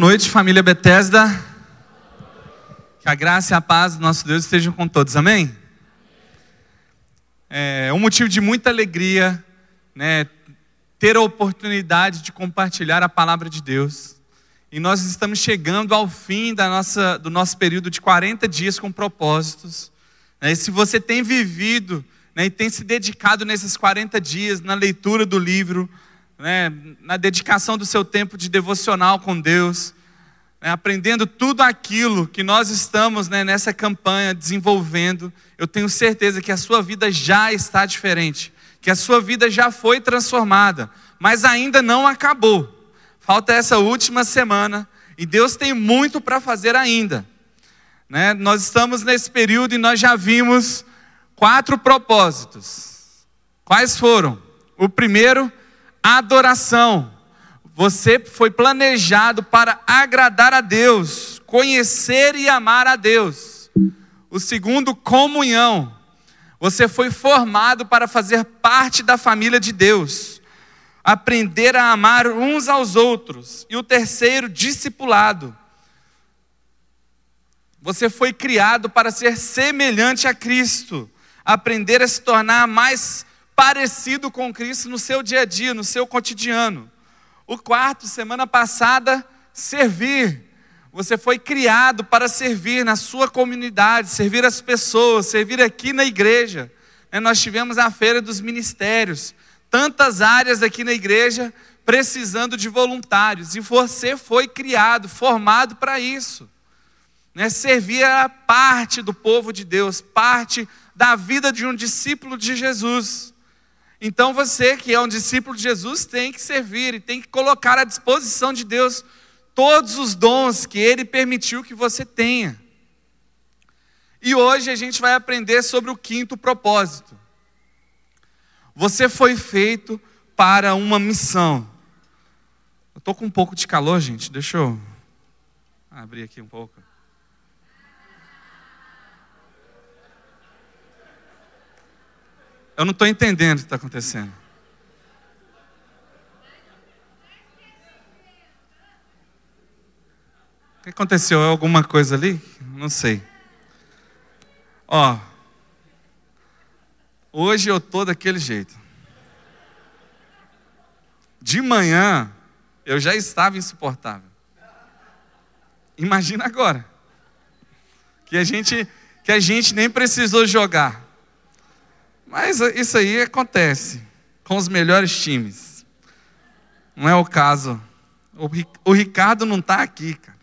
Noite, família Bethesda. Que a graça e a paz do nosso Deus estejam com todos, amém? É um motivo de muita alegria, né, ter a oportunidade de compartilhar a palavra de Deus. E nós estamos chegando ao fim da nossa, do nosso período de 40 dias com propósitos. Né, e se você tem vivido né, e tem se dedicado nesses 40 dias na leitura do livro, né, na dedicação do seu tempo de devocional com Deus, né, aprendendo tudo aquilo que nós estamos né, nessa campanha desenvolvendo, eu tenho certeza que a sua vida já está diferente, que a sua vida já foi transformada, mas ainda não acabou. Falta essa última semana e Deus tem muito para fazer ainda. Né? Nós estamos nesse período e nós já vimos quatro propósitos. Quais foram? O primeiro adoração. Você foi planejado para agradar a Deus, conhecer e amar a Deus. O segundo, comunhão. Você foi formado para fazer parte da família de Deus, aprender a amar uns aos outros. E o terceiro, discipulado. Você foi criado para ser semelhante a Cristo, aprender a se tornar mais parecido com Cristo no seu dia a dia, no seu cotidiano. O quarto, semana passada, servir. Você foi criado para servir na sua comunidade, servir as pessoas, servir aqui na igreja. Né, nós tivemos a feira dos ministérios, tantas áreas aqui na igreja precisando de voluntários, e você foi criado, formado para isso. Né? Servir era parte do povo de Deus, parte da vida de um discípulo de Jesus. Então você, que é um discípulo de Jesus, tem que servir e tem que colocar à disposição de Deus todos os dons que Ele permitiu que você tenha. E hoje a gente vai aprender sobre o quinto propósito. Você foi feito para uma missão. Eu estou com um pouco de calor, gente. Deixa eu abrir aqui um pouco. Eu não estou entendendo o que está acontecendo. O que aconteceu? É alguma coisa ali? Não sei. Ó, hoje eu estou daquele jeito. De manhã eu já estava insuportável. Imagina agora. Que a gente que a gente nem precisou jogar. Mas isso aí acontece com os melhores times. Não é o caso. O Ricardo não está aqui, cara.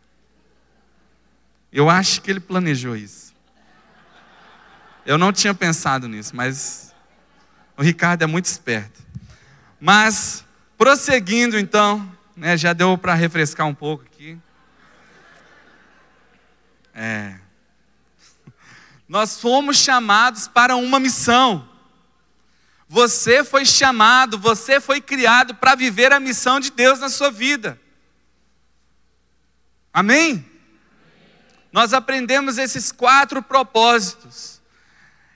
Eu acho que ele planejou isso. Eu não tinha pensado nisso, mas o Ricardo é muito esperto. Mas, prosseguindo então, né, já deu para refrescar um pouco aqui. É. Nós fomos chamados para uma missão. Você foi chamado, você foi criado para viver a missão de Deus na sua vida. Amém? Nós aprendemos esses quatro propósitos.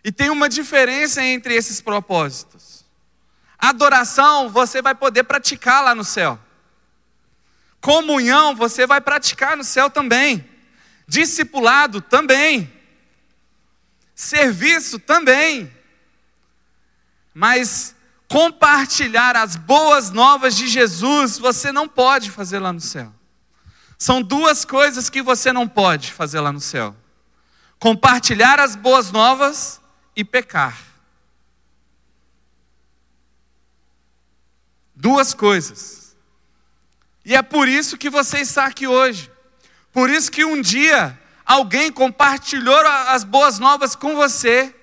E tem uma diferença entre esses propósitos. Adoração você vai poder praticar lá no céu. Comunhão você vai praticar no céu também. Discipulado também. Serviço também. Mas compartilhar as boas novas de Jesus, você não pode fazer lá no céu. São duas coisas que você não pode fazer lá no céu: compartilhar as boas novas e pecar. Duas coisas. E é por isso que você está aqui hoje. Por isso que um dia alguém compartilhou as boas novas com você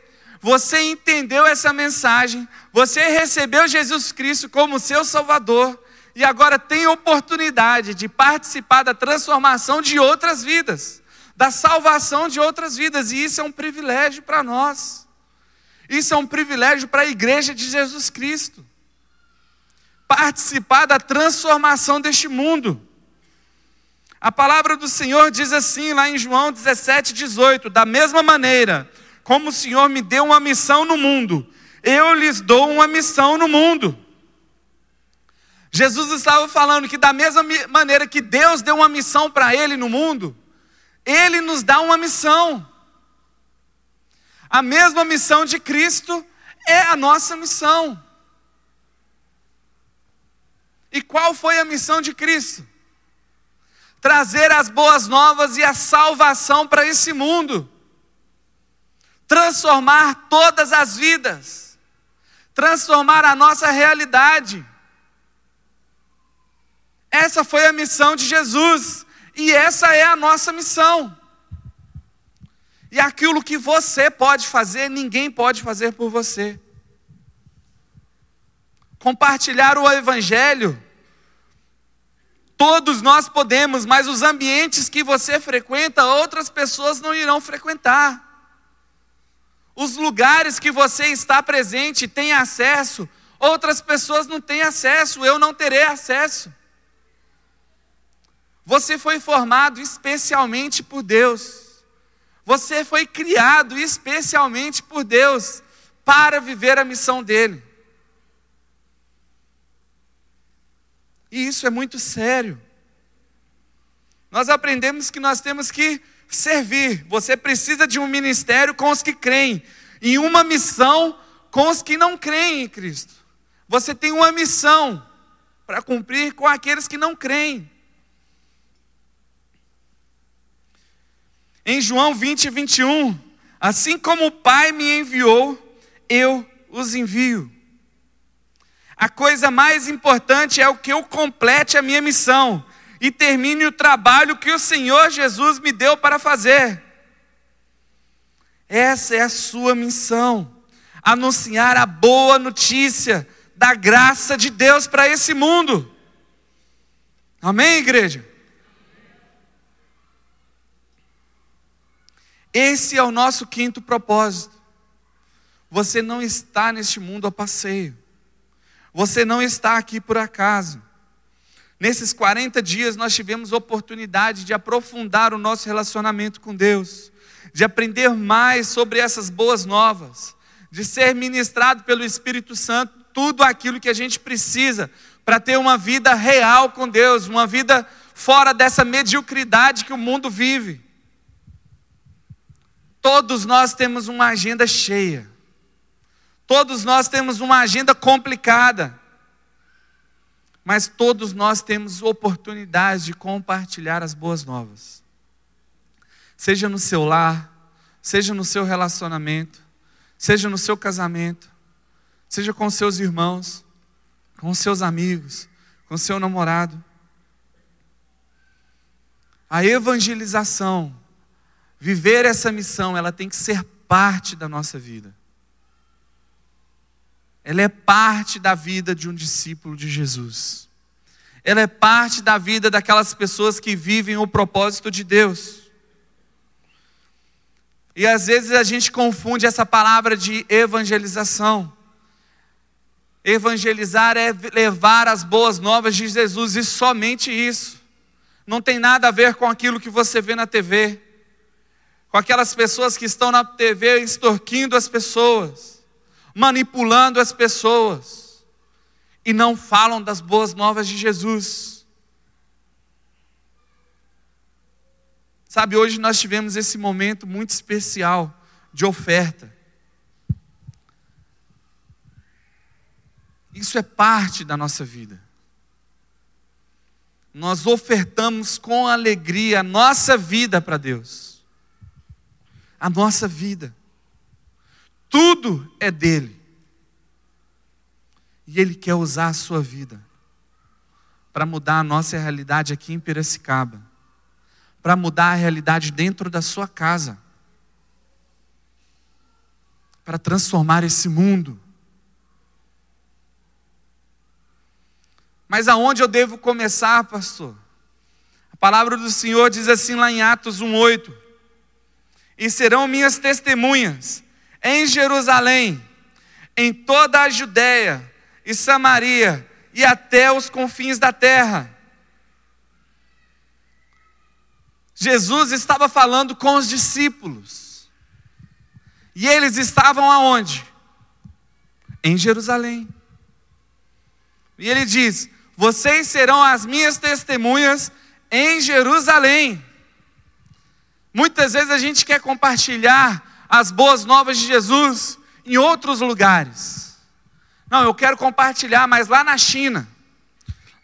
você entendeu essa mensagem, você recebeu Jesus Cristo como seu Salvador e agora tem oportunidade de participar da transformação de outras vidas, da salvação de outras vidas, e isso é um privilégio para nós. Isso é um privilégio para a igreja de Jesus Cristo. Participar da transformação deste mundo. A palavra do Senhor diz assim, lá em João 17, 18: da mesma maneira, como o Senhor me deu uma missão no mundo, eu lhes dou uma missão no mundo. Jesus estava falando que, da mesma maneira que Deus deu uma missão para ele no mundo, ele nos dá uma missão. A mesma missão de Cristo é a nossa missão. E qual foi a missão de Cristo? Trazer as boas novas e a salvação para esse mundo, transformar todas as vidas, transformar a nossa realidade. Essa foi a missão de Jesus e essa é a nossa missão. E aquilo que você pode fazer, ninguém pode fazer por você. Compartilhar o Evangelho, todos nós podemos, mas os ambientes que você frequenta, outras pessoas não irão frequentar. Os lugares que você está presente, tem acesso, outras pessoas não têm acesso, eu não terei acesso. Você foi formado especialmente por Deus. Você foi criado especialmente por Deus para viver a missão dele. E isso é muito sério. Nós aprendemos que nós temos que servir. Você precisa de um ministério com os que creem, e uma missão com os que não creem em Cristo. Você tem uma missão para cumprir com aqueles que não creem. Em João 20, 21, assim como o Pai me enviou, eu os envio. A coisa mais importante é o que eu complete a minha missão e termine o trabalho que o Senhor Jesus me deu para fazer. Essa é a sua missão: anunciar a boa notícia da graça de Deus para esse mundo. Amém, igreja? Esse é o nosso quinto propósito. Você não está neste mundo a passeio. Você não está aqui por acaso. Nesses 40 dias nós tivemos oportunidade de aprofundar o nosso relacionamento com Deus, de aprender mais sobre essas boas novas, de ser ministrado pelo Espírito Santo tudo aquilo que a gente precisa para ter uma vida real com Deus, uma vida fora dessa mediocridade que o mundo vive. Todos nós temos uma agenda cheia. Todos nós temos uma agenda complicada. Mas todos nós temos oportunidades de compartilhar as boas novas. Seja no seu lar, seja no seu relacionamento, seja no seu casamento, seja com seus irmãos, com seus amigos, com seu namorado. A evangelização Viver essa missão, ela tem que ser parte da nossa vida. Ela é parte da vida de um discípulo de Jesus. Ela é parte da vida daquelas pessoas que vivem o propósito de Deus. E às vezes a gente confunde essa palavra de evangelização. Evangelizar é levar as boas novas de Jesus, e somente isso. Não tem nada a ver com aquilo que você vê na TV com aquelas pessoas que estão na TV extorquindo as pessoas, manipulando as pessoas, e não falam das boas novas de Jesus. Sabe, hoje nós tivemos esse momento muito especial de oferta. Isso é parte da nossa vida. Nós ofertamos com alegria a nossa vida para Deus a nossa vida. Tudo é dele. E ele quer usar a sua vida para mudar a nossa realidade aqui em Piracicaba, para mudar a realidade dentro da sua casa, para transformar esse mundo. Mas aonde eu devo começar, pastor? A palavra do Senhor diz assim lá em Atos 1:8 e serão minhas testemunhas em Jerusalém, em toda a Judéia e Samaria e até os confins da terra. Jesus estava falando com os discípulos. E eles estavam aonde? Em Jerusalém. E ele diz: Vocês serão as minhas testemunhas em Jerusalém. Muitas vezes a gente quer compartilhar as boas novas de Jesus em outros lugares. Não, eu quero compartilhar, mas lá na China,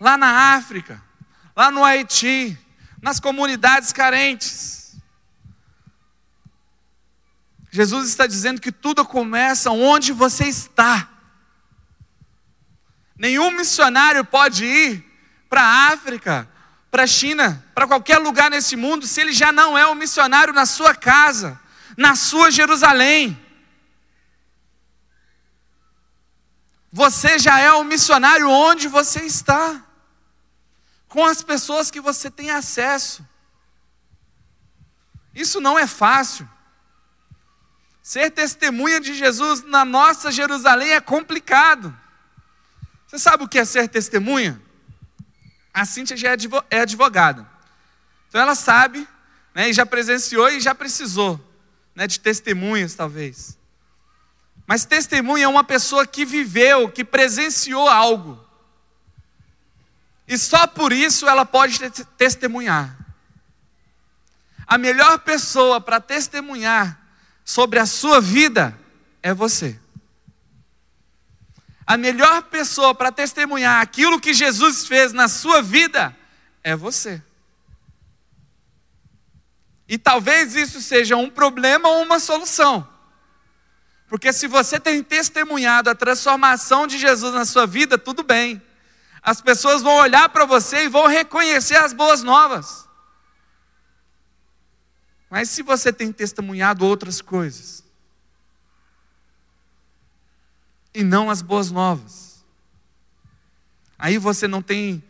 lá na África, lá no Haiti, nas comunidades carentes. Jesus está dizendo que tudo começa onde você está. Nenhum missionário pode ir para a África, para a China, para qualquer lugar nesse mundo, se ele já não é um missionário na sua casa, na sua Jerusalém. Você já é um missionário onde você está, com as pessoas que você tem acesso. Isso não é fácil. Ser testemunha de Jesus na nossa Jerusalém é complicado. Você sabe o que é ser testemunha? A Cíntia já é, é advogada. Então ela sabe, né, e já presenciou e já precisou né, de testemunhas, talvez. Mas testemunha é uma pessoa que viveu, que presenciou algo. E só por isso ela pode testemunhar. A melhor pessoa para testemunhar sobre a sua vida é você. A melhor pessoa para testemunhar aquilo que Jesus fez na sua vida é você. E talvez isso seja um problema ou uma solução. Porque se você tem testemunhado a transformação de Jesus na sua vida, tudo bem. As pessoas vão olhar para você e vão reconhecer as boas novas. Mas se você tem testemunhado outras coisas, e não as boas novas. Aí você não tem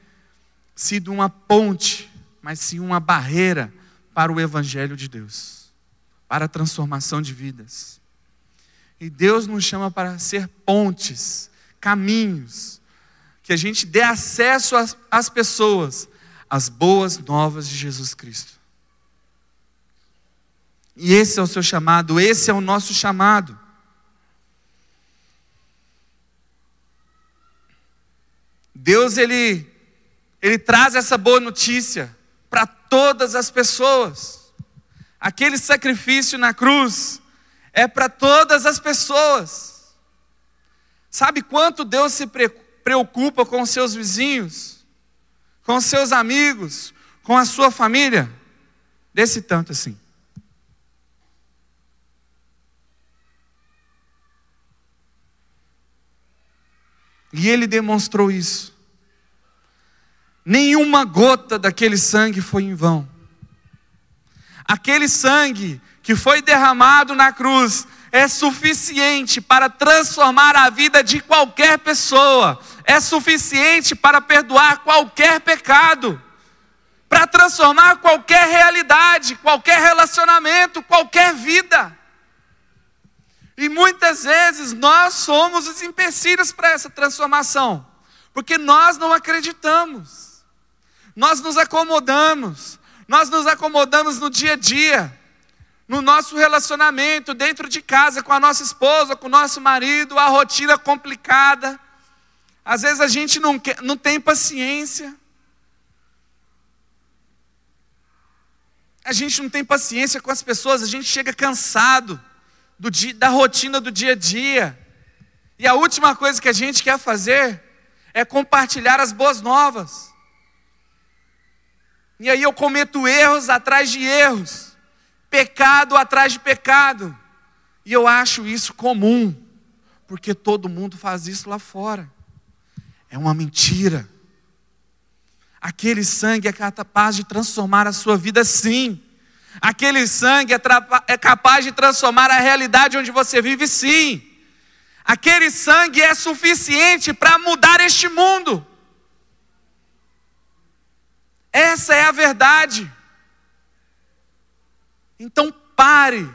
sido uma ponte, mas sim uma barreira para o Evangelho de Deus, para a transformação de vidas. E Deus nos chama para ser pontes, caminhos, que a gente dê acesso às, pessoas às boas novas de Jesus Cristo. E esse é o seu chamado, esse é o nosso chamado. Deus ele ele traz essa boa notícia para todas as pessoas. Aquele sacrifício na cruz é para todas as pessoas. Sabe quanto Deus se preocupa com os seus vizinhos, com os seus amigos, com a sua família? Desse tanto assim. E ele demonstrou isso. Nenhuma gota daquele sangue foi em vão. Aquele sangue que foi derramado na cruz é suficiente para transformar a vida de qualquer pessoa, é suficiente para perdoar qualquer pecado, para transformar qualquer realidade, qualquer relacionamento, qualquer vida. E muitas vezes nós somos os empecilhos para essa transformação, porque nós não acreditamos, nós nos acomodamos, nós nos acomodamos no dia a dia, no nosso relacionamento, dentro de casa, com a nossa esposa, com o nosso marido, a rotina complicada. Às vezes a gente não, quer, não tem paciência. A gente não tem paciência com as pessoas, a gente chega cansado do dia, da rotina do dia a dia. E a última coisa que a gente quer fazer é compartilhar as boas novas. E aí eu cometo erros atrás de erros, pecado atrás de pecado. E eu acho isso comum, porque todo mundo faz isso lá fora. É uma mentira. Aquele sangue é capaz de transformar a sua vida, sim. Aquele sangue é, é capaz de transformar a realidade onde você vive, sim. Aquele sangue é suficiente para mudar este mundo. Essa é a verdade. Então pare.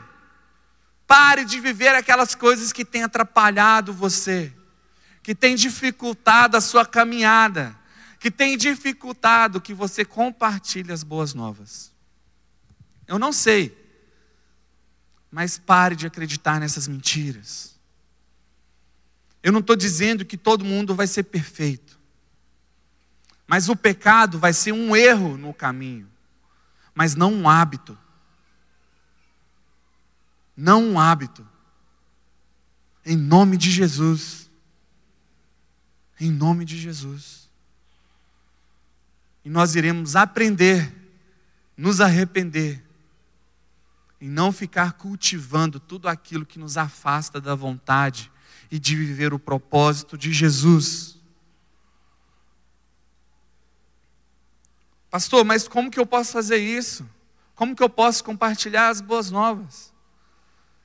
Pare de viver aquelas coisas que têm atrapalhado você, que têm dificultado a sua caminhada, que têm dificultado que você compartilhe as boas novas. Eu não sei. Mas pare de acreditar nessas mentiras. Eu não estou dizendo que todo mundo vai ser perfeito. Mas o pecado vai ser um erro no caminho, mas não um hábito. Não um hábito. Em nome de Jesus. Em nome de Jesus. E nós iremos aprender, nos arrepender, e não ficar cultivando tudo aquilo que nos afasta da vontade e de viver o propósito de Jesus. Pastor, mas como que eu posso fazer isso? Como que eu posso compartilhar as boas novas?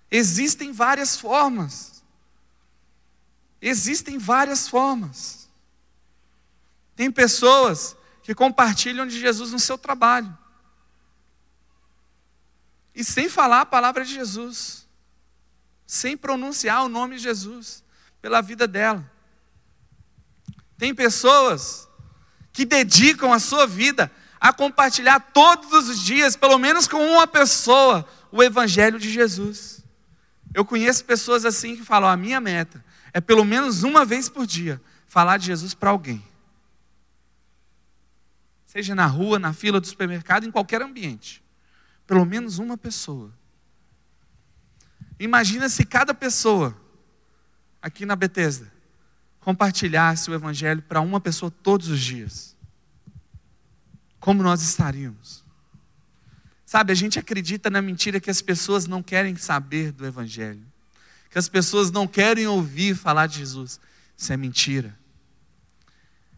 Existem várias formas. Existem várias formas. Tem pessoas que compartilham de Jesus no seu trabalho. E sem falar a palavra de Jesus. Sem pronunciar o nome de Jesus pela vida dela. Tem pessoas que dedicam a sua vida a compartilhar todos os dias, pelo menos com uma pessoa, o Evangelho de Jesus. Eu conheço pessoas assim que falam: a minha meta é pelo menos uma vez por dia falar de Jesus para alguém. Seja na rua, na fila do supermercado, em qualquer ambiente. Pelo menos uma pessoa. Imagina se cada pessoa aqui na Bethesda compartilhasse o Evangelho para uma pessoa todos os dias, como nós estaríamos? Sabe, a gente acredita na mentira que as pessoas não querem saber do Evangelho, que as pessoas não querem ouvir falar de Jesus. Isso é mentira.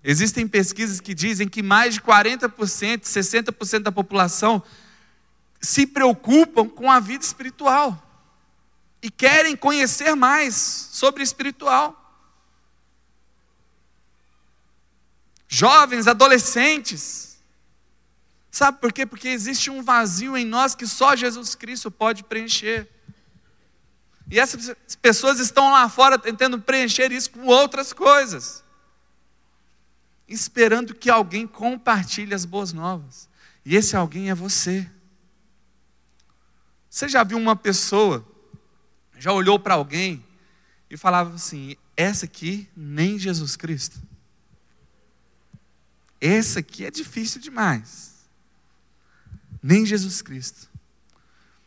Existem pesquisas que dizem que mais de 40%, 60% da população se preocupam com a vida espiritual e querem conhecer mais sobre espiritual. Jovens, adolescentes. Sabe por quê? Porque existe um vazio em nós que só Jesus Cristo pode preencher. E essas pessoas estão lá fora tentando preencher isso com outras coisas, esperando que alguém compartilhe as boas novas. E esse alguém é você. Você já viu uma pessoa, já olhou para alguém e falava assim: essa aqui nem Jesus Cristo? Esse aqui é difícil demais. Nem Jesus Cristo.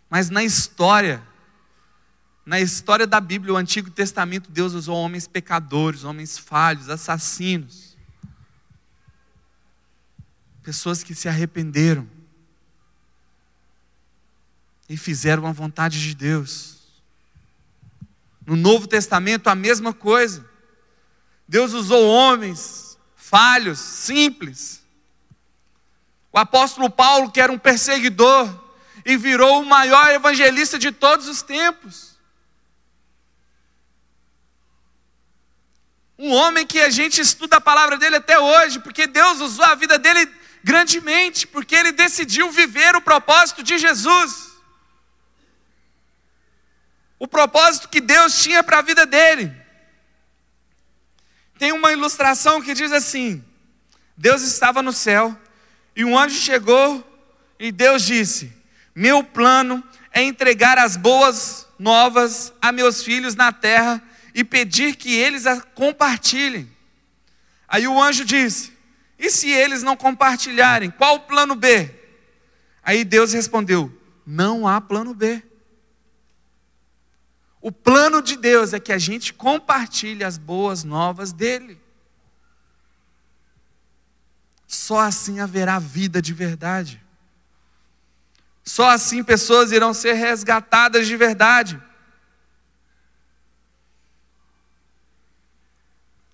Mas na história, na história da Bíblia, o Antigo Testamento, Deus usou homens pecadores, homens falhos, assassinos. Pessoas que se arrependeram e fizeram a vontade de Deus. No Novo Testamento, a mesma coisa. Deus usou homens falhos, simples. O apóstolo Paulo, que era um perseguidor, e virou o maior evangelista de todos os tempos. Um homem que a gente estuda a palavra dele até hoje, porque Deus usou a vida dele grandemente, porque ele decidiu viver o propósito de Jesus. O propósito que Deus tinha para a vida dele. Tem uma ilustração que diz assim: Deus estava no céu e um anjo chegou e Deus disse: Meu plano é entregar as boas novas a meus filhos na terra e pedir que eles a compartilhem. Aí o anjo disse: E se eles não compartilharem, qual o plano B? Aí Deus respondeu: Não há plano B. O plano de Deus é que a gente compartilhe as boas novas dele. Só assim haverá vida de verdade. Só assim pessoas irão ser resgatadas de verdade.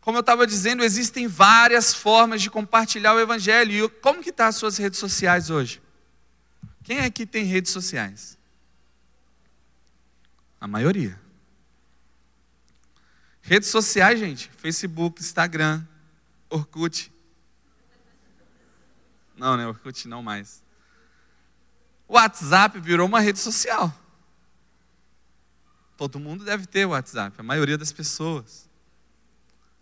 Como eu estava dizendo, existem várias formas de compartilhar o Evangelho. E como que tá as suas redes sociais hoje? Quem aqui tem redes sociais? A maioria. Redes sociais, gente: Facebook, Instagram, Orkut. Não, né? Orkut não mais. WhatsApp virou uma rede social. Todo mundo deve ter o WhatsApp, a maioria das pessoas.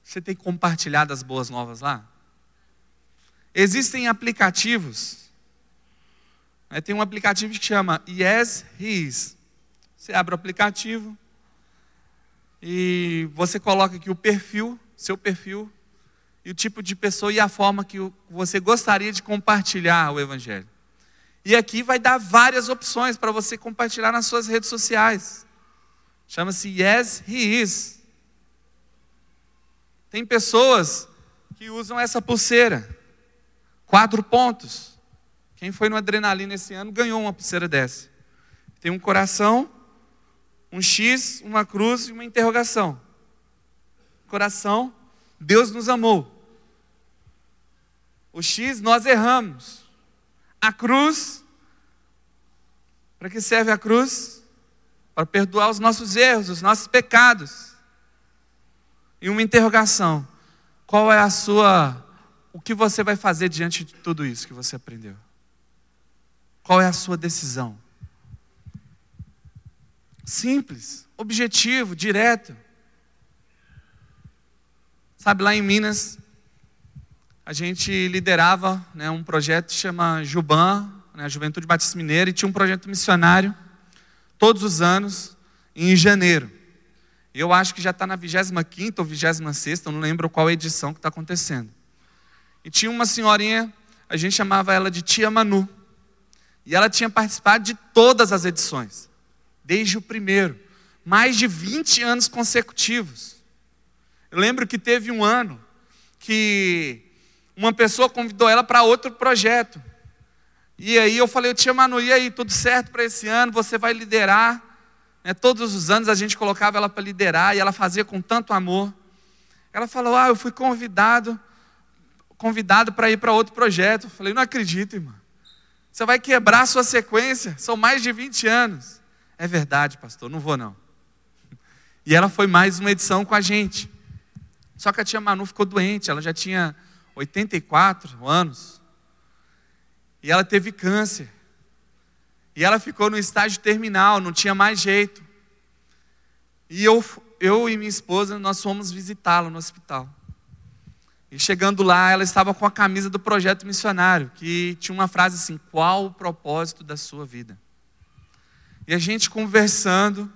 Você tem compartilhado as boas novas lá? Existem aplicativos. Tem um aplicativo que chama Yes. Você abre o aplicativo e você coloca aqui o perfil, seu perfil, e o tipo de pessoa e a forma que você gostaria de compartilhar o Evangelho. E aqui vai dar várias opções para você compartilhar nas suas redes sociais. Chama-se Yes, He Is. Tem pessoas que usam essa pulseira, quatro pontos. Quem foi no Adrenalina esse ano ganhou uma pulseira dessa. Tem um coração, um X, uma cruz e uma interrogação. Coração, Deus nos amou. O X, nós erramos. A cruz, para que serve a cruz? Para perdoar os nossos erros, os nossos pecados e uma interrogação: qual é a sua, o que você vai fazer diante de tudo isso que você aprendeu? Qual é a sua decisão? Simples, objetivo, direto. Sabe, lá em Minas, a gente liderava né, um projeto que chama Juban, né, Juventude Batista Mineira, e tinha um projeto missionário todos os anos, em janeiro. Eu acho que já está na 25 ou 26, eu não lembro qual edição que está acontecendo. E tinha uma senhorinha, a gente chamava ela de Tia Manu. E ela tinha participado de todas as edições, desde o primeiro. Mais de 20 anos consecutivos. Eu lembro que teve um ano que uma pessoa convidou ela para outro projeto. E aí eu falei, Tia Manu, e aí, tudo certo para esse ano? Você vai liderar? Né, todos os anos a gente colocava ela para liderar e ela fazia com tanto amor. Ela falou: Ah, eu fui convidado, convidado para ir para outro projeto. Eu falei: Não acredito, irmã. Você vai quebrar a sua sequência? São mais de 20 anos. É verdade, pastor, não vou não. E ela foi mais uma edição com a gente. Só que a tia Manu ficou doente, ela já tinha 84 anos. E ela teve câncer. E ela ficou no estágio terminal, não tinha mais jeito. E eu, eu e minha esposa, nós fomos visitá-la no hospital. E chegando lá, ela estava com a camisa do projeto missionário, que tinha uma frase assim: Qual o propósito da sua vida? E a gente conversando,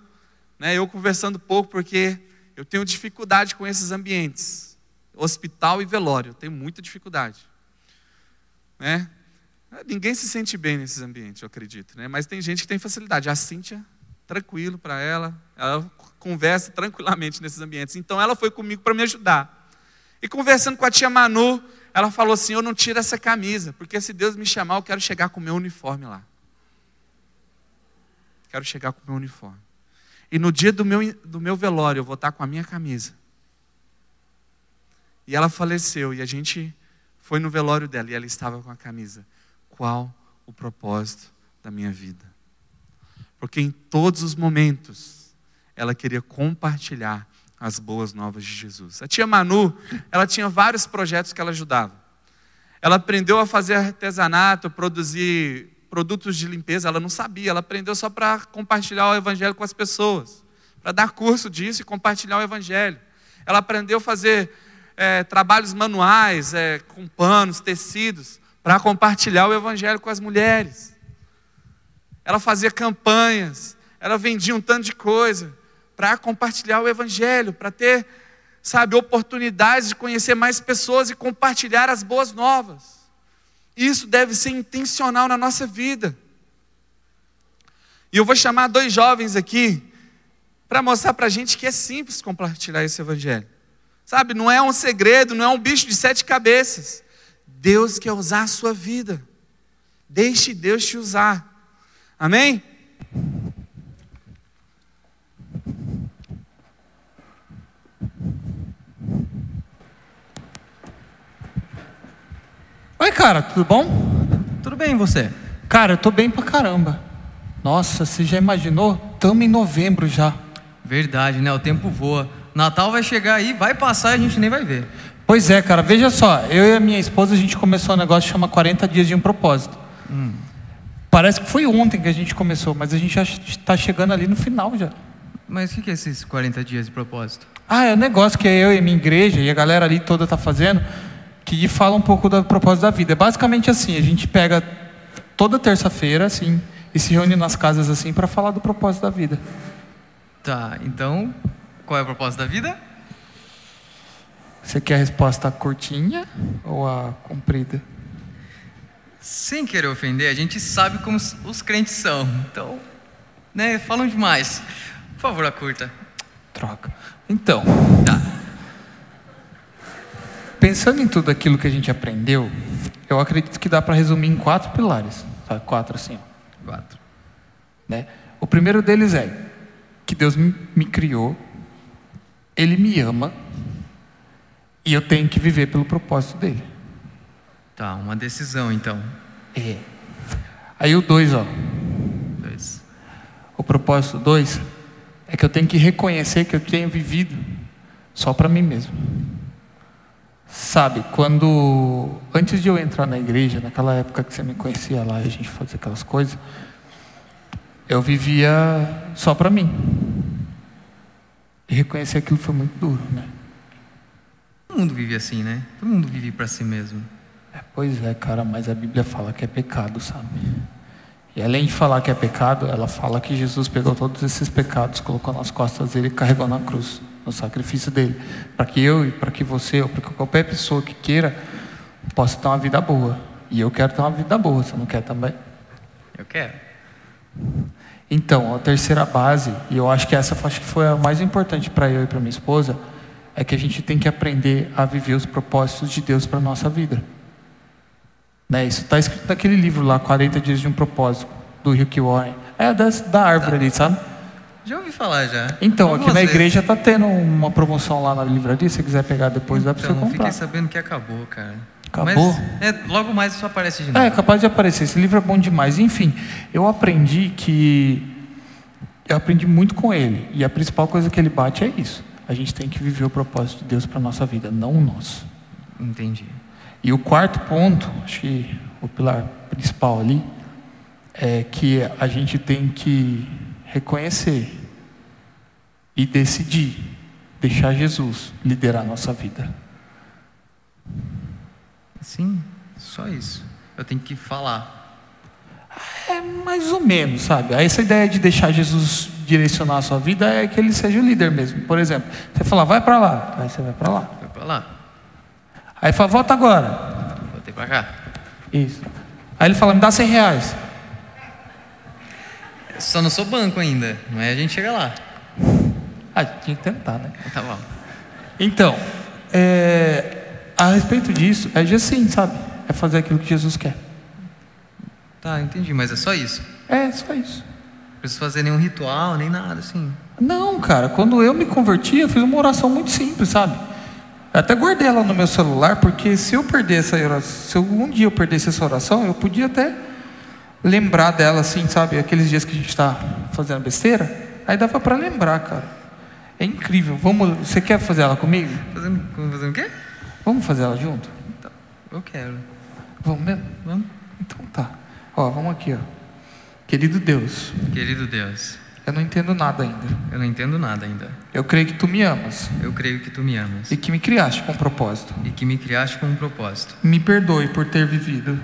né, eu conversando pouco, porque eu tenho dificuldade com esses ambientes, hospital e velório, eu tenho muita dificuldade. Né? Ninguém se sente bem nesses ambientes, eu acredito, né? Mas tem gente que tem facilidade. A Cíntia, tranquilo para ela, ela conversa tranquilamente nesses ambientes. Então ela foi comigo para me ajudar. E conversando com a tia Manu, ela falou assim: Eu não tiro essa camisa, porque se Deus me chamar, eu quero chegar com o meu uniforme lá. Quero chegar com o meu uniforme. E no dia do meu, do meu velório, eu vou estar com a minha camisa. E ela faleceu, e a gente foi no velório dela, e ela estava com a camisa qual o propósito da minha vida. Porque em todos os momentos ela queria compartilhar as boas novas de Jesus. A tia Manu, ela tinha vários projetos que ela ajudava. Ela aprendeu a fazer artesanato, produzir produtos de limpeza, ela não sabia, ela aprendeu só para compartilhar o evangelho com as pessoas, para dar curso disso e compartilhar o evangelho. Ela aprendeu a fazer é, trabalhos manuais, é, com panos, tecidos, para compartilhar o evangelho com as mulheres. Ela fazia campanhas, ela vendia um tanto de coisa para compartilhar o evangelho, para ter, sabe, oportunidades de conhecer mais pessoas e compartilhar as boas novas. Isso deve ser intencional na nossa vida. E eu vou chamar dois jovens aqui para mostrar para a gente que é simples compartilhar esse evangelho. Sabe, não é um segredo, não é um bicho de sete cabeças. Deus quer usar a sua vida. Deixe Deus te usar. Amém? Cara, tudo bom? Tudo bem, você? Cara, eu tô bem pra caramba. Nossa, você já imaginou? Estamos em novembro já. Verdade, né? O tempo voa. Natal vai chegar aí, vai passar e a gente nem vai ver. Pois é, cara, veja só, eu e a minha esposa a gente começou um negócio que chama 40 dias de um propósito. Hum. Parece que foi ontem que a gente começou, mas a gente já está chegando ali no final já. Mas o que é esses 40 dias de propósito? Ah, é um negócio que eu e a minha igreja e a galera ali toda está fazendo, que fala um pouco do propósito da vida. É basicamente assim, a gente pega toda terça-feira, assim, e se reúne nas casas assim para falar do propósito da vida. Tá, então, qual é o propósito da vida? Você quer a resposta curtinha ou a comprida? Sem querer ofender, a gente sabe como os- crentes são. Então, né, falam demais. Por favor, a curta. Troca. Então, Tá. Pensando em tudo aquilo que a gente aprendeu, eu acredito que dá para resumir em quatro pilares. Sabe? Quatro assim, ó. Quatro. né? O primeiro deles é que Deus me, me criou, Ele me ama e eu tenho que viver pelo propósito dele. Tá, uma decisão então. É. Aí o dois, ó, Dois. o propósito dois é que eu tenho que reconhecer que eu tenho vivido só para mim mesmo. Sabe, quando antes de eu entrar na igreja, naquela época que você me conhecia lá e a gente fazia aquelas coisas, eu vivia só para mim. E reconhecer aquilo foi muito duro, né? Todo mundo vive assim, né? Todo mundo vive pra si mesmo. É, pois é, cara, mas a Bíblia fala que é pecado, sabe? E além de falar que é pecado, ela fala que Jesus pegou todos esses pecados, colocou nas costas dele e carregou na cruz, no sacrifício dele, para que eu e para que você, ou para que qualquer pessoa que queira, possa ter uma vida boa. E eu quero ter uma vida boa, você não quer também? Eu quero. Então, a terceira base, e eu acho que essa acho que foi a mais importante para eu e para minha esposa, é que a gente tem que aprender a viver os propósitos de Deus para nossa vida. Né? Isso está escrito naquele livro lá, 40 Dias de um Propósito, do Rick Warren. É das, da árvore ali, sabe? Já ouvi falar já. Então, aqui Algumas na vezes. igreja está tendo uma promoção lá na livraria, se você quiser pegar depois, dá para você Então, comprar. fiquei sabendo que acabou, cara. Acabou? Mas, é, logo mais isso aparece de novo. É, capaz de aparecer. Esse livro é bom demais. Enfim, eu aprendi que. Eu aprendi muito com ele. E a principal coisa que ele bate é isso. A gente tem que viver o propósito de Deus para nossa vida, não o nosso. Entendi. E o quarto ponto, acho que o pilar principal ali, é que a gente tem que reconhecer e decidir deixar Jesus liderar a nossa vida. Sim, só isso. Eu tenho que falar. É mais ou menos, sabe? Aí Essa ideia de deixar Jesus direcionar a sua vida é que ele seja o líder mesmo. Por exemplo, você fala, vai para lá, aí você vai para lá. Foi pra lá. Aí fala, volta agora. Voltei pra cá. Isso. Aí ele fala, me dá 100 reais. Só não sou banco ainda. Mas a gente chega lá. Ah, tinha que tentar, né? Tá bom. Então, é, a respeito disso, é assim, sabe? É fazer aquilo que Jesus quer. Tá, entendi. Mas é só isso. É só isso. Não preciso fazer nenhum ritual, nem nada, assim. Não, cara, quando eu me converti, eu fiz uma oração muito simples, sabe? Eu até guardei ela no meu celular, porque se eu perder essa oração, se um dia eu perdesse essa oração, eu podia até lembrar dela, assim, sabe? Aqueles dias que a gente está fazendo besteira, aí dava para lembrar, cara. É incrível. Vamos, você quer fazer ela comigo? Fazendo, fazendo o quê? Vamos fazer ela junto? Eu quero. Vamos mesmo? Vamos. Então tá. Ó, vamos aqui, ó. Querido Deus, Querido Deus, eu não entendo nada ainda. eu não entendo nada ainda. Eu creio que tu me amas Eu creio que tu me amas e que me criaste com propósito. e que me criaste com um propósito. Me perdoe por ter vivido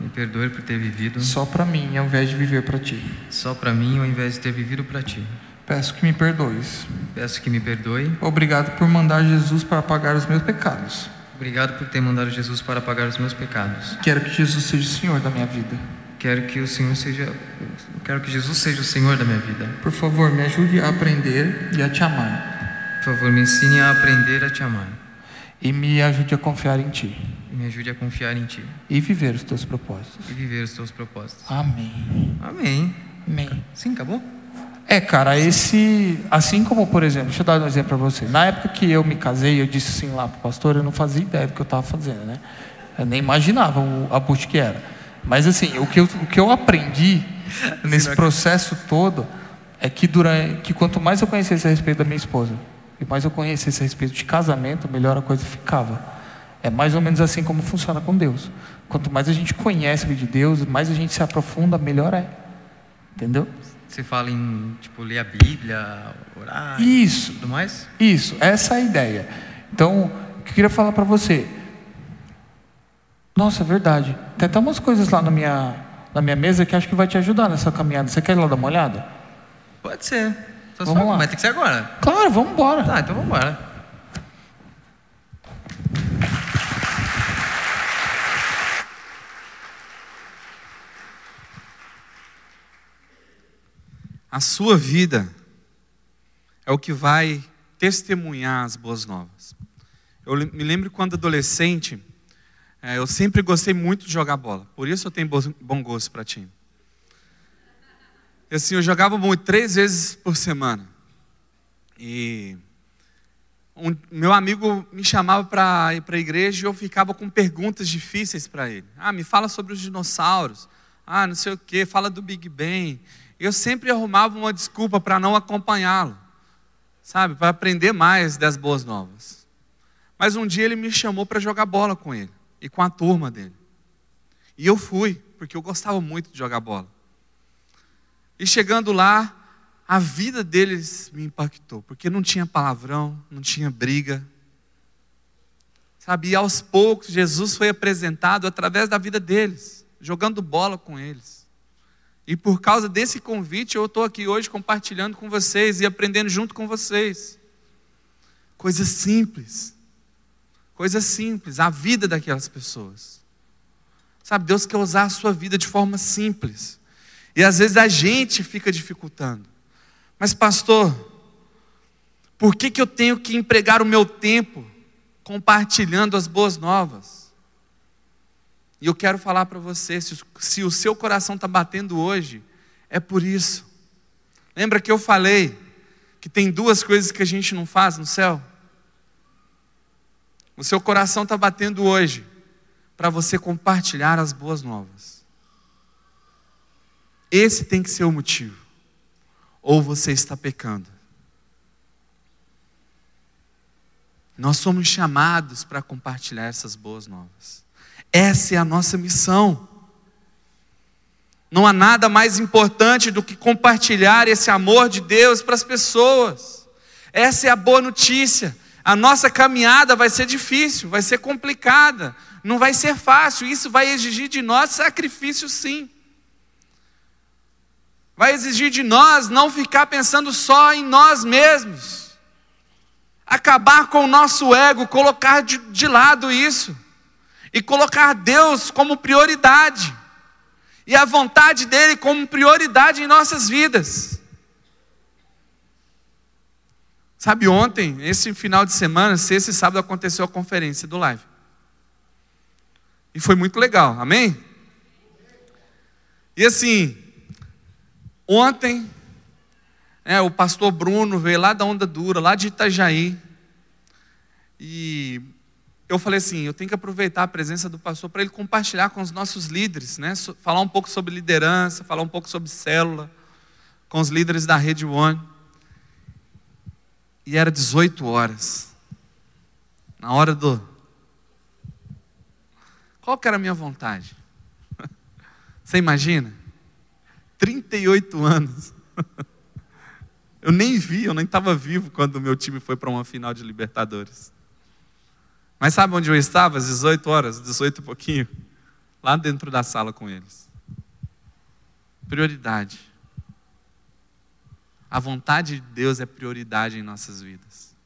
Me perdoe por ter vivido só para mim, ao invés de viver para ti. só pra mim ao invés de ter vivido pra ti. Peço que me perdoes. Peço que me perdoe. Obrigado por mandar Jesus para pagar os meus pecados. Obrigado por ter mandado Jesus para pagar os meus pecados. Quero que Jesus seja o Senhor da minha vida. Quero que o Senhor seja. Quero que Jesus seja o Senhor da minha vida. Por favor, me ajude a aprender e a te amar. Por favor, me ensine a aprender a te amar. E me ajude a confiar em ti. E me ajude a confiar em ti E viver os teus propósitos. e viver os teus propósitos. Amém. Amém. Amém. Sim, acabou? É, cara, esse. Assim como, por exemplo, deixa eu dar um exemplo para você. Na época que eu me casei, eu disse assim lá pro pastor, eu não fazia ideia do que eu estava fazendo, né? Eu nem imaginava o abuso que era. Mas assim, o que eu, o que eu aprendi nesse processo todo é que, durante, que quanto mais eu conhecesse a respeito da minha esposa, e mais eu conhecesse a respeito de casamento, melhor a coisa ficava. É mais ou menos assim como funciona com Deus. Quanto mais a gente conhece de Deus, mais a gente se aprofunda, melhor é. Entendeu? Você fala em, tipo, ler a Bíblia, orar Isso. tudo mais? Isso, essa é a ideia. Então, o que eu queria falar para você. Nossa, é verdade. Tem até umas coisas lá na minha, na minha mesa que acho que vai te ajudar nessa caminhada. Você quer ir lá dar uma olhada? Pode ser. Só Vamos só- lá. Mas tem que ser agora. Claro, vamos embora. Tá, então vamos embora. A sua vida é o que vai testemunhar as boas novas. Eu me lembro quando adolescente, é, eu sempre gostei muito de jogar bola. Por isso eu tenho bom gosto para time. Assim, eu jogava muito, três vezes por semana. E um, meu amigo me chamava para ir para a igreja e eu ficava com perguntas difíceis para ele. Ah, me fala sobre os dinossauros. Ah, não sei o que, fala do Big Bang. Eu sempre arrumava uma desculpa para não acompanhá-lo, sabe, para aprender mais das boas novas. Mas um dia ele me chamou para jogar bola com ele e com a turma dele. E eu fui, porque eu gostava muito de jogar bola. E chegando lá, a vida deles me impactou, porque não tinha palavrão, não tinha briga. Sabe, e aos poucos Jesus foi apresentado através da vida deles, jogando bola com eles. E por causa desse convite, eu estou aqui hoje compartilhando com vocês e aprendendo junto com vocês. Coisas simples, coisas simples, a vida daquelas pessoas. Sabe, Deus quer usar a sua vida de forma simples. E às vezes a gente fica dificultando. Mas, pastor, por que, que eu tenho que empregar o meu tempo compartilhando as boas novas? E eu quero falar para você: se, se o seu coração está batendo hoje, é por isso. Lembra que eu falei que tem duas coisas que a gente não faz no céu? O seu coração está batendo hoje para você compartilhar as boas novas. Esse tem que ser o motivo ou você está pecando. Nós somos chamados para compartilhar essas boas novas. Essa é a nossa missão. Não há nada mais importante do que compartilhar esse amor de Deus para as pessoas. Essa é a boa notícia. A nossa caminhada vai ser difícil, vai ser complicada, não vai ser fácil. Isso vai exigir de nós sacrifício, sim vai exigir de nós não ficar pensando só em nós mesmos, acabar com o nosso ego, colocar de, de lado isso, e colocar Deus como prioridade, e a vontade dEle como prioridade em nossas vidas. Sabe, ontem, esse final de semana, sexta e sábado, aconteceu a conferência do live. E foi muito legal, amém? E assim, Ontem, é, o pastor Bruno veio lá da Onda Dura, lá de Itajaí. E eu falei assim: eu tenho que aproveitar a presença do pastor para ele compartilhar com os nossos líderes, né? falar um pouco sobre liderança, falar um pouco sobre célula, com os líderes da Rede One. E era 18 horas. Na hora do. Qual que era a minha vontade? Você imagina? 38 anos. Eu nem vi, eu nem estava vivo quando o meu time foi para uma final de Libertadores. Mas sabe onde eu estava? Às 18 horas, 18 e pouquinho. Lá dentro da sala com eles. Prioridade. A vontade de Deus é prioridade em nossas vidas.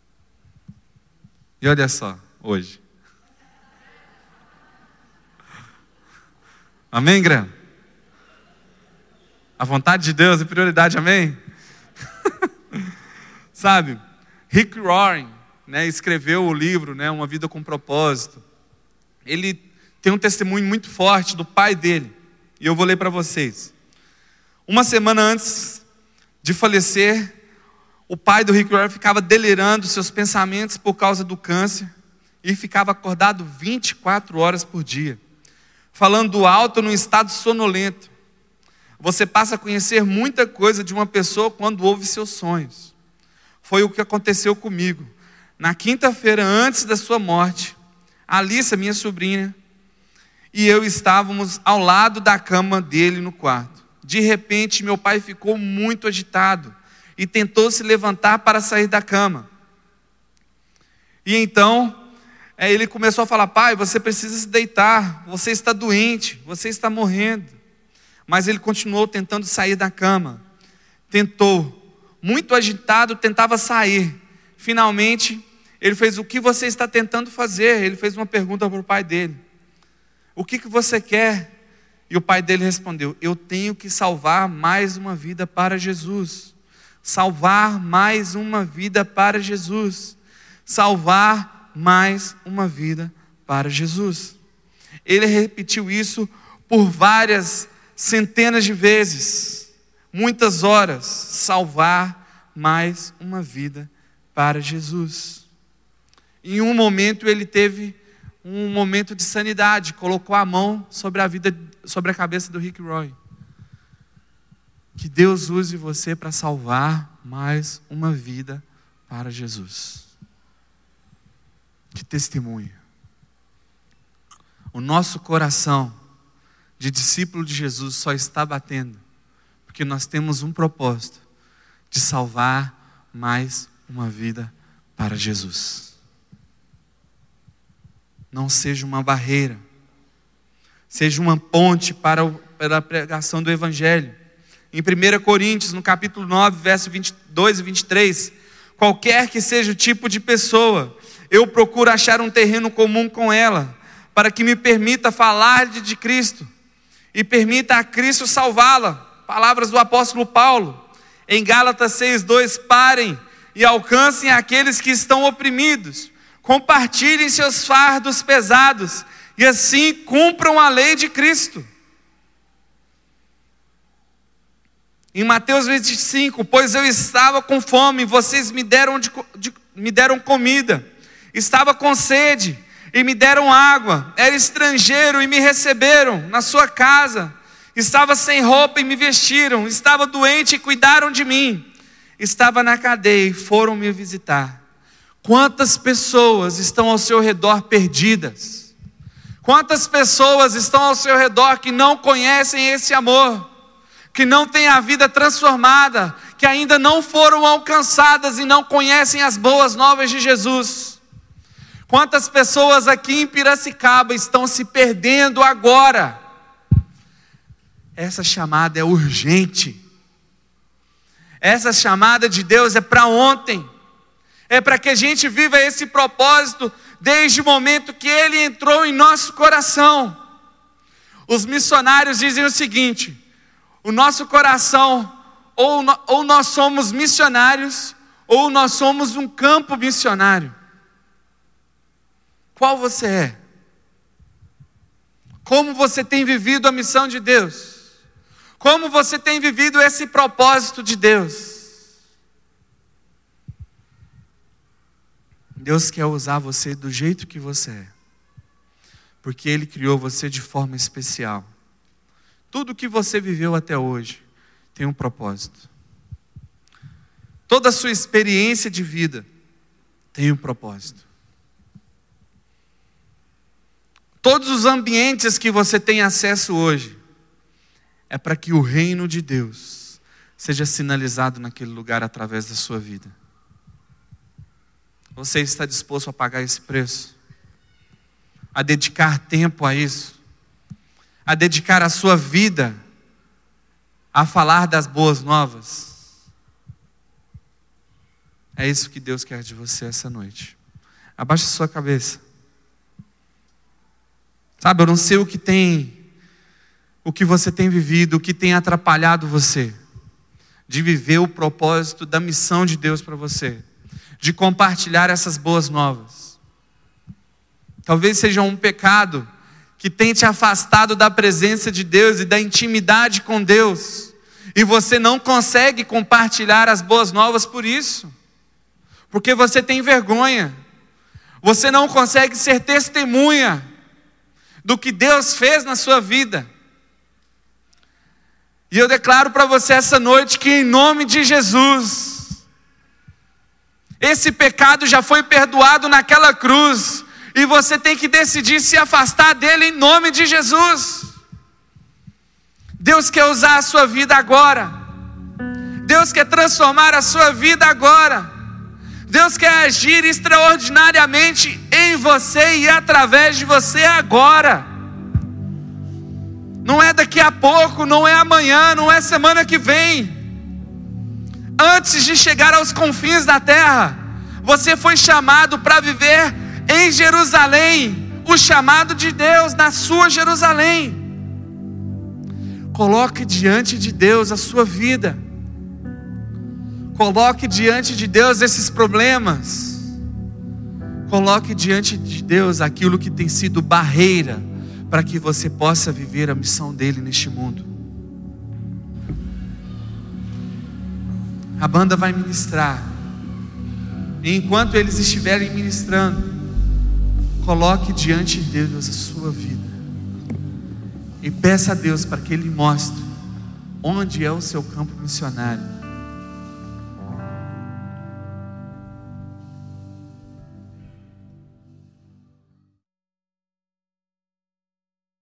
E olha só, hoje. Amém, Graham? A vontade de Deus é prioridade, amém? Sabe, Rick Warren né, escreveu o livro né, Uma Vida com Propósito. Ele tem um testemunho muito forte do pai dele, e eu vou ler para vocês. Uma semana antes de falecer, o pai do Rick Warren ficava delirando seus pensamentos por causa do câncer e ficava acordado 24 horas por dia, falando alto num estado sonolento. Você passa a conhecer muita coisa de uma pessoa quando ouve seus sonhos. Foi o que aconteceu comigo. Na quinta-feira, antes da sua morte, Alissa, minha sobrinha, e eu estávamos ao lado da cama dele no quarto. De repente, meu pai ficou muito agitado e tentou se levantar para sair da cama. E então, é, ele começou a falar: Pai, você precisa se deitar, você está doente, você está morrendo. Mas ele continuou tentando sair da cama. Tentou, muito agitado, tentava sair. Finalmente, ele fez: O que você está tentando fazer? Ele fez uma pergunta para o pai dele: O que, que você quer? E o pai dele respondeu: Eu tenho que salvar mais uma vida para Jesus. Salvar mais uma vida para Jesus. Salvar mais uma vida para Jesus. Ele repetiu isso por várias centenas de vezes, muitas horas. Salvar mais uma vida para Jesus. Em um momento ele teve um momento de sanidade, colocou a mão sobre a vida, sobre a cabeça do Rick Roy. Que Deus use você para salvar mais uma vida para Jesus. Que testemunho. O nosso coração de discípulo de Jesus só está batendo porque nós temos um propósito de salvar mais uma vida para Jesus. Não seja uma barreira, seja uma ponte para, para a pregação do Evangelho. Em 1 Coríntios, no capítulo 9, verso 22 e 23, qualquer que seja o tipo de pessoa, eu procuro achar um terreno comum com ela, para que me permita falar de Cristo e permita a Cristo salvá-la. Palavras do apóstolo Paulo. Em Gálatas 6:2, parem e alcancem aqueles que estão oprimidos. Compartilhem seus fardos pesados e assim cumpram a lei de Cristo. Em Mateus 25, pois eu estava com fome, vocês me deram, de, de, me deram comida, estava com sede e me deram água, era estrangeiro e me receberam na sua casa, estava sem roupa e me vestiram, estava doente e cuidaram de mim estava na cadeia e foram me visitar. Quantas pessoas estão ao seu redor perdidas? Quantas pessoas estão ao seu redor que não conhecem esse amor, que não têm a vida transformada, que ainda não foram alcançadas e não conhecem as boas novas de Jesus? Quantas pessoas aqui em Piracicaba estão se perdendo agora? Essa chamada é urgente. Essa chamada de Deus é para ontem. É para que a gente viva esse propósito desde o momento que ele entrou em nosso coração. Os missionários dizem o seguinte: o nosso coração, ou, ou nós somos missionários, ou nós somos um campo missionário. Qual você é? Como você tem vivido a missão de Deus? Como você tem vivido esse propósito de Deus? Deus quer usar você do jeito que você é, porque Ele criou você de forma especial. Tudo que você viveu até hoje tem um propósito. Toda a sua experiência de vida tem um propósito. Todos os ambientes que você tem acesso hoje é para que o reino de Deus seja sinalizado naquele lugar através da sua vida. Você está disposto a pagar esse preço? A dedicar tempo a isso? A dedicar a sua vida a falar das boas novas? É isso que Deus quer de você essa noite. Abaixe sua cabeça. Sabe, eu não sei o que tem o que você tem vivido, o que tem atrapalhado você de viver o propósito da missão de Deus para você, de compartilhar essas boas novas. Talvez seja um pecado que tem te afastado da presença de Deus e da intimidade com Deus, e você não consegue compartilhar as boas novas por isso, porque você tem vergonha, você não consegue ser testemunha do que Deus fez na sua vida. E eu declaro para você essa noite que, em nome de Jesus, esse pecado já foi perdoado naquela cruz, e você tem que decidir se afastar dele em nome de Jesus. Deus quer usar a sua vida agora, Deus quer transformar a sua vida agora, Deus quer agir extraordinariamente em você e através de você agora. Não é daqui a pouco, não é amanhã, não é semana que vem. Antes de chegar aos confins da terra, você foi chamado para viver em Jerusalém, o chamado de Deus na sua Jerusalém. Coloque diante de Deus a sua vida. Coloque diante de Deus esses problemas. Coloque diante de Deus aquilo que tem sido barreira para que você possa viver a missão dele neste mundo. A banda vai ministrar. E enquanto eles estiverem ministrando, coloque diante de Deus a sua vida. E peça a Deus para que Ele mostre onde é o seu campo missionário